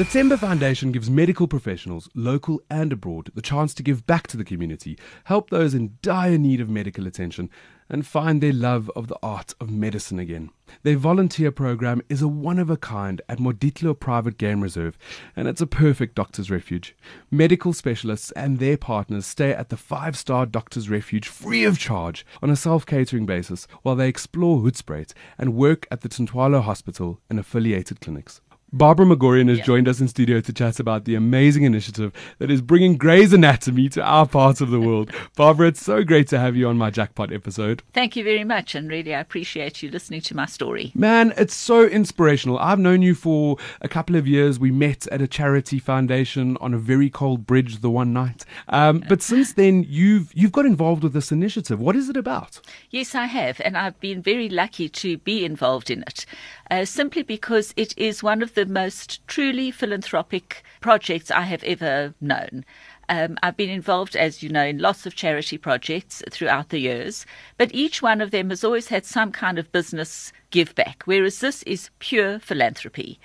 The Tshemba Foundation gives medical professionals, local and abroad, the chance to give back to the community, help those in dire need of medical attention, and find their love of the art of medicine again. Their volunteer program is a one of a kind at Moditlo Private Game Reserve, and it's a perfect doctor's refuge. Medical specialists and their partners stay at the five star doctor's refuge free of charge on a self catering basis while they explore Hoedspruit and work at the Tintswalo Hospital and affiliated clinics. Barbara Mcgorian has joined us in studio to chat about the amazing initiative that is bringing Grey's Anatomy to our part of the world. Barbara, it's so great to have you on my jackpot episode. Thank you very much, and really I appreciate you listening to my story. Man, it's so inspirational. I've known you for a couple of years. We met at a charity foundation on a very cold bridge the one night. Um, but since then, you've you've got involved with this initiative. What is it about? Yes, I have, and I've been very lucky to be involved in it, uh, simply because it is one of the most truly philanthropic projects I have ever known. Um, I've been involved, as you know, in lots of charity projects throughout the years, but each one of them has always had some kind of business give back, whereas this is pure philanthropy.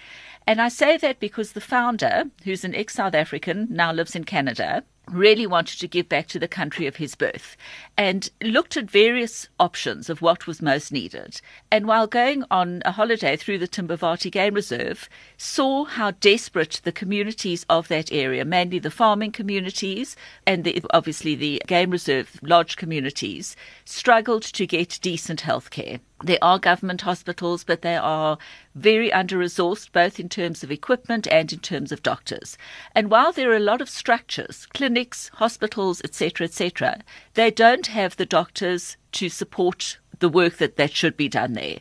And I say that because the founder, who's an ex South African, now lives in Canada, really wanted to give back to the country of his birth and looked at various options of what was most needed. And while going on a holiday through the Timbavati Game Reserve, saw how desperate the communities of that area, mainly the farming communities and the, obviously the Game Reserve lodge communities, struggled to get decent health care. There are government hospitals, but they are very under resourced, both in terms of equipment and in terms of doctors. And while there are a lot of structures, clinics, hospitals, etc., etc., they don't have the doctors to support the work that, that should be done there.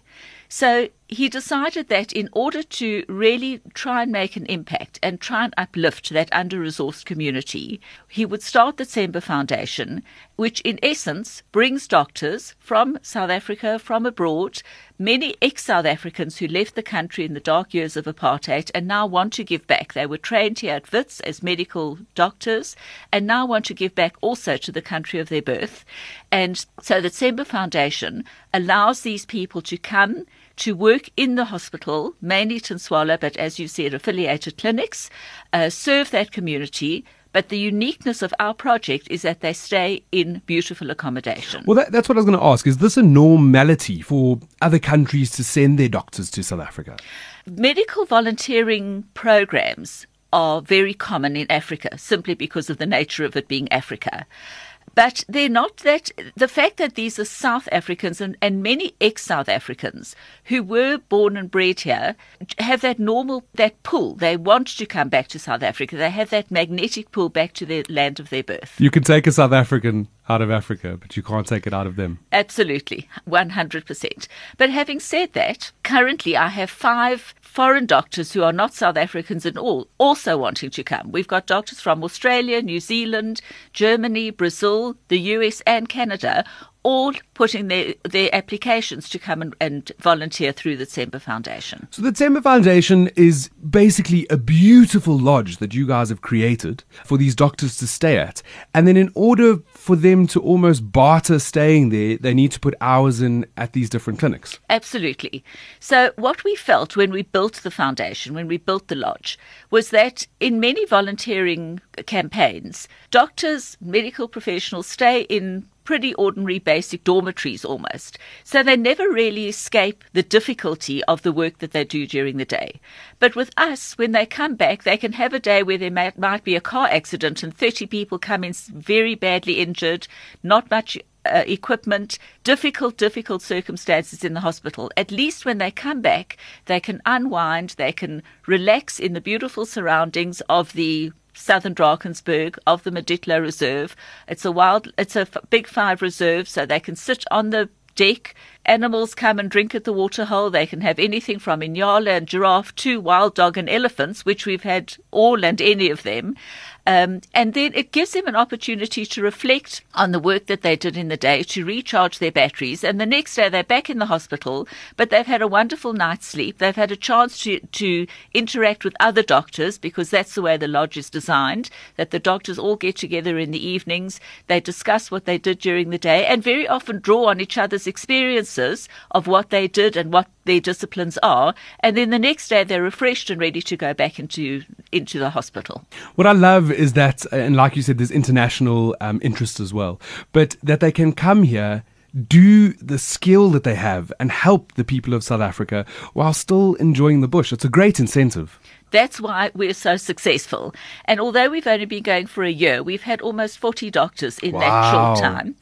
So he decided that in order to really try and make an impact and try and uplift that under resourced community, he would start the Tshemba Foundation, which in essence brings doctors from South Africa, from abroad, many ex South Africans who left the country in the dark years of apartheid and now want to give back. They were trained here at WITS as medical doctors and now want to give back also to the country of their birth. And so the Tshemba Foundation allows these people to come to work in the hospital, mainly Tintswalo, but as you said, affiliated clinics, uh, serve that community. But the uniqueness of our project is that they stay in beautiful accommodation. Well, that, that's what I was going to ask. Is this a normality for other countries to send their doctors to South Africa? Medical volunteering programs are very common in Africa simply because of the nature of it being Africa. But they're not that. The fact that these are South Africans and, and many ex South Africans who were born and bred here have that normal, that pull. They want to come back to South Africa. They have that magnetic pull back to their land of their birth. You can take a South African out of Africa, but you can't take it out of them. Absolutely, 100%. But having said that, currently I have five foreign doctors who are not South Africans at all also wanting to come. We've got doctors from Australia, New Zealand, Germany, Brazil, the US, and Canada. All putting their, their applications to come and, and volunteer through the Tshemba Foundation. So the Tshemba Foundation is basically a beautiful lodge that you guys have created for these doctors to stay at. And then in order for them to almost barter staying there, they need to put hours in at these different clinics. Absolutely. So, what we felt when we built the foundation, when we built the lodge, was that in many volunteering campaigns, doctors, medical professionals stay in pretty ordinary basic dormitories almost. So they never really escape the difficulty of the work that they do during the day. But with us, when they come back, they can have a day where there might, be a car accident and 30 people come in very badly injured, not much uh, equipment, difficult, difficult circumstances in the hospital. At least when they come back, they can unwind, they can relax in the beautiful surroundings of the Southern Drakensberg of the Moditlo Reserve. It's a wild, it's a big five reserve, so they can sit on the deck. Animals come and drink at the waterhole. They can have anything from inyala and giraffe to wild dog and elephants, which we've had all and any of them. Um, and then it gives them an opportunity to reflect on the work that they did in the day, to recharge their batteries. And the next day they're back in the hospital, but they've had a wonderful night's sleep. They've had a chance to, to interact with other doctors because that's the way the lodge is designed, that the doctors all get together in the evenings. They discuss what they did during the day and very often draw on each other's experiences of what they did and what their disciplines are. And then the next day they're refreshed and ready to go back into, into the hospital. What I love is that, and like you said, there's international um, interest as well, but that they can come here do the skill that they have and help the people of South Africa while still enjoying the bush. It's a great incentive. That's why we're so successful. And although we've only been going for a year, we've had almost 40 doctors in wow. that short time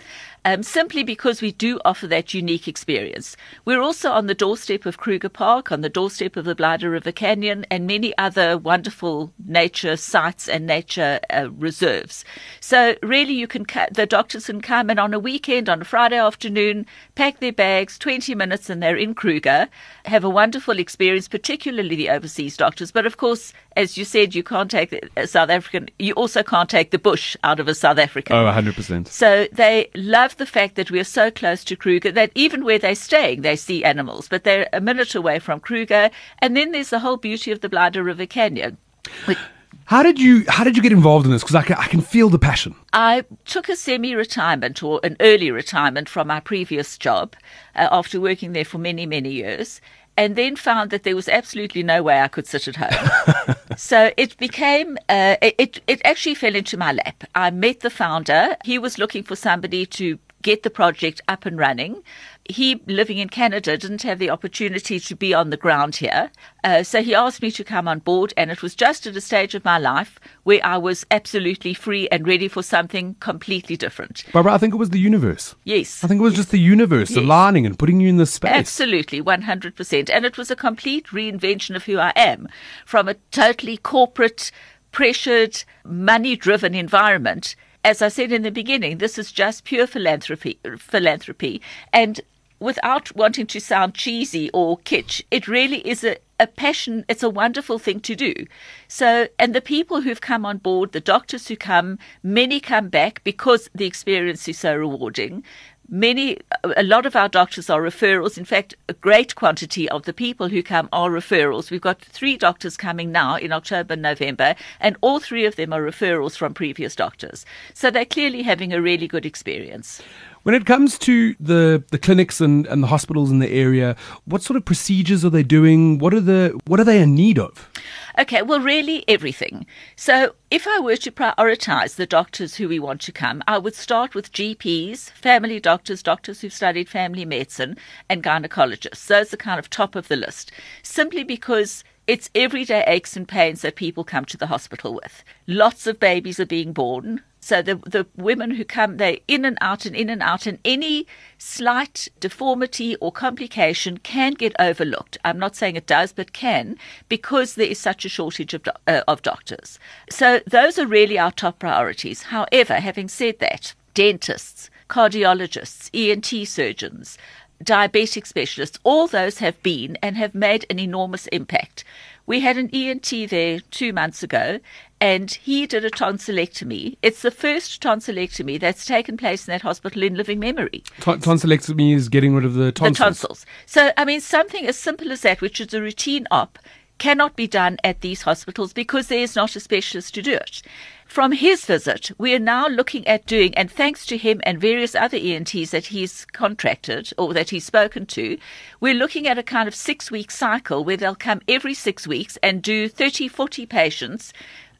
um, simply because we do offer that unique experience. We're also on the doorstep of Kruger Park, on the doorstep of the Blyde River Canyon, and many other wonderful nature sites and nature uh, reserves. So really, you can the doctors can come and on a weekend, on a Friday afternoon, pack their bags, 20 minutes, and they're in Kruger, have a wonderful experience, particularly the overseas doctors. But of course, as you said, you can't take a South African, you also can't take the bush out of a South African. Oh, 100%. So they love the fact that we're so close to Kruger that even where they're staying, they see animals, but they're a minute away from Kruger. And then there's the whole beauty of the Blyde River Canyon. How did you How did you get involved in this? Because I can, I can feel the passion. I took a semi-retirement or an early retirement from my previous job uh, after working there for many many years, and then found that there was absolutely no way I could sit at home. so it became, uh, it, it actually fell into my lap. I met the founder. He was looking for somebody to get the project up and running he, living in Canada, didn't have the opportunity to be on the ground here. Uh, so he asked me to come on board, and it was just at a stage of my life where I was absolutely free and ready for something completely different. Barbara, I think it was the universe. Yes. I think it was just the universe yes. aligning and putting you in the space. Absolutely, 100%. And it was a complete reinvention of who I am from a totally corporate, pressured, money driven environment as I said in the beginning, this is just pure philanthropy, philanthropy. And without wanting to sound cheesy or kitsch, it really is a, a passion. It's a wonderful thing to do. So, and the people who've come on board, the doctors who come, many come back because the experience is so rewarding. Many, a lot of our doctors are referrals. In fact, a great quantity of the people who come are referrals. We've got three doctors coming now in October and November, and all three of them are referrals from previous doctors. So they're clearly having a really good experience. When it comes to the, the clinics and, and the hospitals in the area, what sort of procedures are they doing? What are the what are they in need of? Okay, well, really everything. So, if I were to prioritize the doctors who we want to come, I would start with GPs, family doctors, doctors who've studied family medicine, and gynecologists. Those are kind of top of the list, simply because it's everyday aches and pains that people come to the hospital with. Lots of babies are being born. So the the women who come, they're in and out and in and out, and any slight deformity or complication can get overlooked. I'm not saying it does, but can because there is such a shortage of do- uh, of doctors. So those are really our top priorities. However, having said that, dentists, cardiologists, ENT surgeons, diabetic specialists, all those have been and have made an enormous impact. We had an ENT there two months ago, and he did a tonsillectomy. It's the first tonsillectomy that's taken place in that hospital in living memory. T- tonsillectomy is getting rid of the tonsils. The tonsils. So, I mean, something as simple as that, which is a routine op, cannot be done at these hospitals because there is not a specialist to do it. From his visit, we are now looking at doing, and thanks to him and various other ENTs that he's contracted or that he's spoken to, we're looking at a kind of six week cycle where they'll come every six weeks and do 30, 40 patients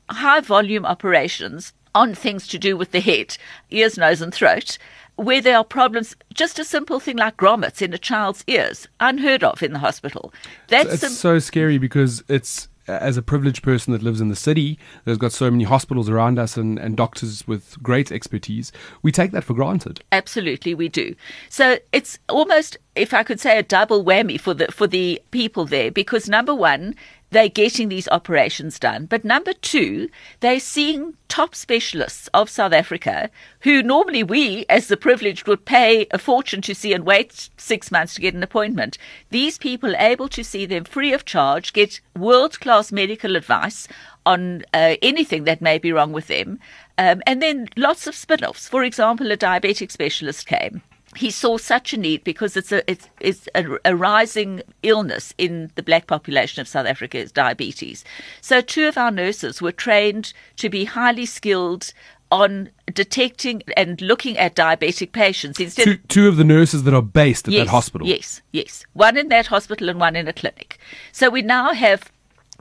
high volume operations on things to do with the head, ears, nose, and throat, where there are problems, just a simple thing like grommets in a child's ears, unheard of in the hospital. That's it's so scary because it's as a privileged person that lives in the city, there's got so many hospitals around us and, and doctors with great expertise, we take that for granted. Absolutely, we do. So it's almost, if I could say, a double whammy for the for the people there, because number one, they're getting these operations done. But number two, they're seeing top specialists of South Africa who normally we, as the privileged, would pay a fortune to see and wait six months to get an appointment. These people are able to see them free of charge, get world class medical advice on uh, anything that may be wrong with them, um, and then lots of spin offs. For example, a diabetic specialist came he saw such a need because it's a it's, it's a, a, rising illness in the black population of South Africa is diabetes. So two of our nurses were trained to be highly skilled on detecting and looking at diabetic patients. Instead two, two of the nurses that are based at yes, that hospital. Yes, yes. One in that hospital and one in a clinic. So we now have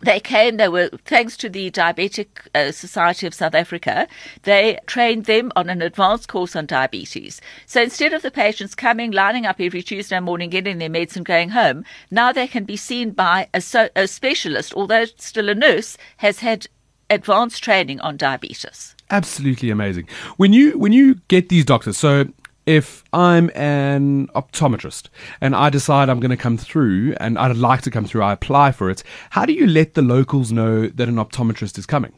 they came, they were, thanks to the Diabetic uh, Society of South Africa, they trained them on an advanced course on diabetes. So instead of the patients coming, lining up every Tuesday morning, getting their meds and going home, now they can be seen by a, so, a specialist, although still a nurse, has had advanced training on diabetes. Absolutely amazing. When you when you get these doctors, so if I'm an optometrist and I decide I'm going to come through and I'd like to come through, I apply for it, how do you let the locals know that an optometrist is coming?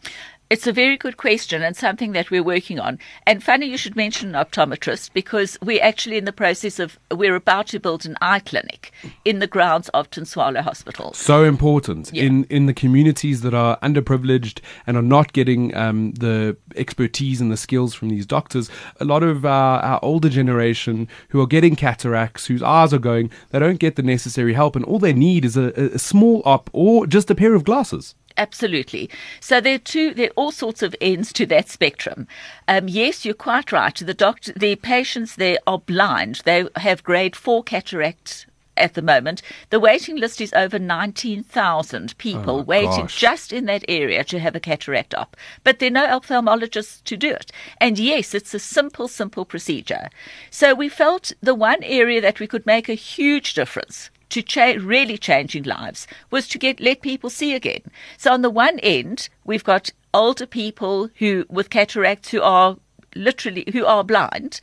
It's a very good question and something that we're working on. And funny you should mention an optometrist because we're actually in the process of, we're about to build an eye clinic in the grounds of Tintswalo Hospital. So important yeah. in, in the communities that are underprivileged and are not getting um, the expertise and the skills from these doctors. A lot of our, our older generation who are getting cataracts, whose eyes are going, they don't get the necessary help. And all they need is a, a small op or just a pair of glasses. Absolutely. So there are two. There are all sorts of ends to that spectrum. Um, yes, you're quite right. The doctor, the patients there are blind. They have grade four cataract at the moment. The waiting list is over 19,000 people oh, waiting gosh. just in that area to have a cataract op. But there are no ophthalmologists to do it. And yes, it's a simple, simple procedure. So we felt the one area that we could make a huge difference to cha- really changing lives was to get let people see again. So on the one end, we've got older people who with cataracts who are literally who are blind.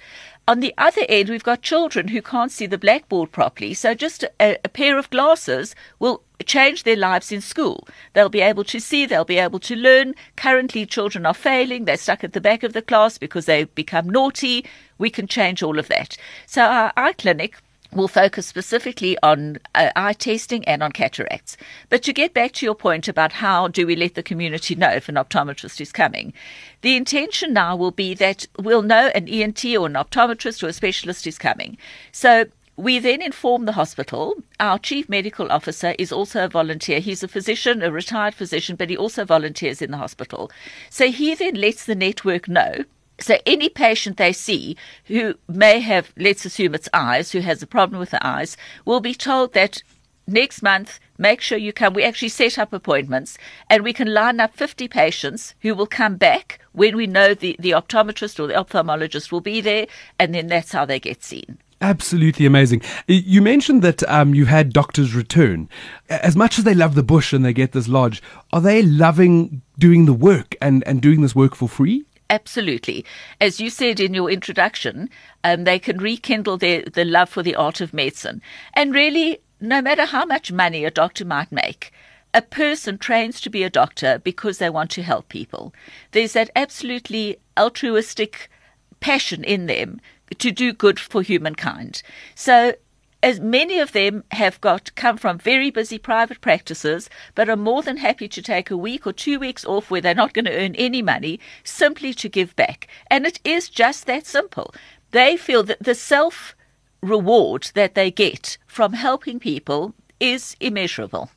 On the other end, we've got children who can't see the blackboard properly. So just a, a pair of glasses will change their lives in school. They'll be able to see, they'll be able to learn. Currently, children are failing. They're stuck at the back of the class because they've become naughty. We can change all of that. So our eye clinic will focus specifically on uh, eye testing and on cataracts. But to get back to your point about how do we let the community know if an optometrist is coming, the intention now will be that we'll know an ENT or an optometrist or a specialist is coming. So we then inform the hospital. Our chief medical officer is also a volunteer. He's a physician, a retired physician, but he also volunteers in the hospital. So he then lets the network know so any patient they see who may have, let's assume it's eyes, who has a problem with the eyes, will be told that next month, make sure you come. We actually set up appointments and we can line up 50 patients who will come back when we know the, the optometrist or the ophthalmologist will be there, and then that's how they get seen. Absolutely amazing. You mentioned that um, you've had doctors return. As much as they love the bush and they get this lodge, are they loving doing the work and, and doing this work for free? Absolutely. As you said in your introduction, um, they can rekindle their, the love for the art of medicine. And really, no matter how much money a doctor might make, a person trains to be a doctor because they want to help people. There's that absolutely altruistic passion in them to do good for humankind. So as many of them have got come from very busy private practices, but are more than happy to take a week or two weeks off where they're not going to earn any money simply to give back. And it is just that simple. They feel that the self reward that they get from helping people is immeasurable.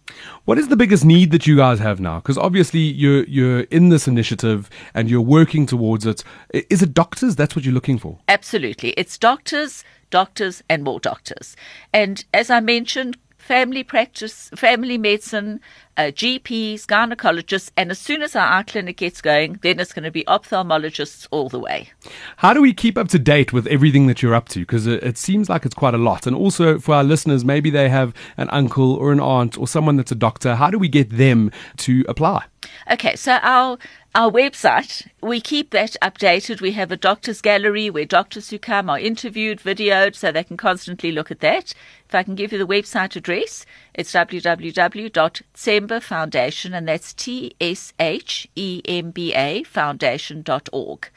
What is the biggest need that you guys have now? Because obviously you're you're in this initiative and you're working towards it. Is it doctors? That's what you're looking for. Absolutely, it's doctors, doctors, and more doctors. And as I mentioned, family practice, family medicine, uh, GPs, gynecologists, and as soon as our eye clinic gets going, then it's going to be ophthalmologists all the way. How do we keep up to date with everything that you're up to? Because it, it, seems like it's quite a lot. And also for our listeners, maybe they have an uncle or an aunt or someone that's a doctor. How do we get them to apply? Okay, so our our website, we keep that updated. We have a doctor's gallery where doctors who come are interviewed, videoed, so they can constantly look at that. If I can give you the website address, it's www.tshemba Foundation, and that's T S H E M B A Foundation.org.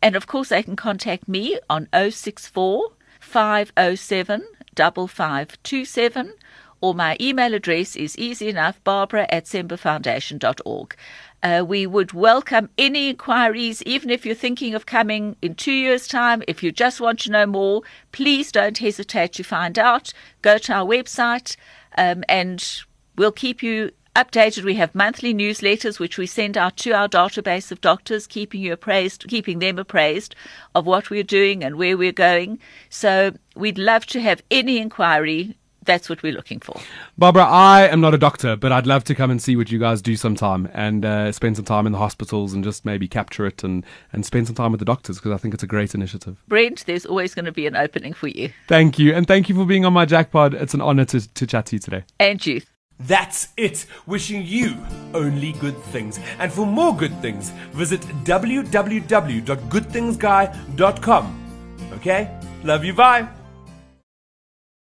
And of course, they can contact me on 064 507 5527 or my email address is easy enough barbara at tshembafoundation.org. Uh, we would welcome any inquiries, even if you're thinking of coming in two years' time. If you just want to know more, please don't hesitate to find out. Go to our website um, and we'll keep you updated. We have monthly newsletters which we send out to our database of doctors, keeping you appraised, keeping them appraised of what we're doing and where we're going. So we'd love to have any inquiry that's what we're looking for. Barbara, I am not a doctor, but I'd love to come and see what you guys do sometime and uh, spend some time in the hospitals and just maybe capture it and, and spend some time with the doctors because I think it's a great initiative. Brent, there's always going to be an opening for you. Thank you. And thank you for being on my jackpot. It's an honor to, to chat to you today. And you. That's it. Wishing you only good things. And for more good things, visit www.goodthingsguy.com. Okay? Love you. Bye.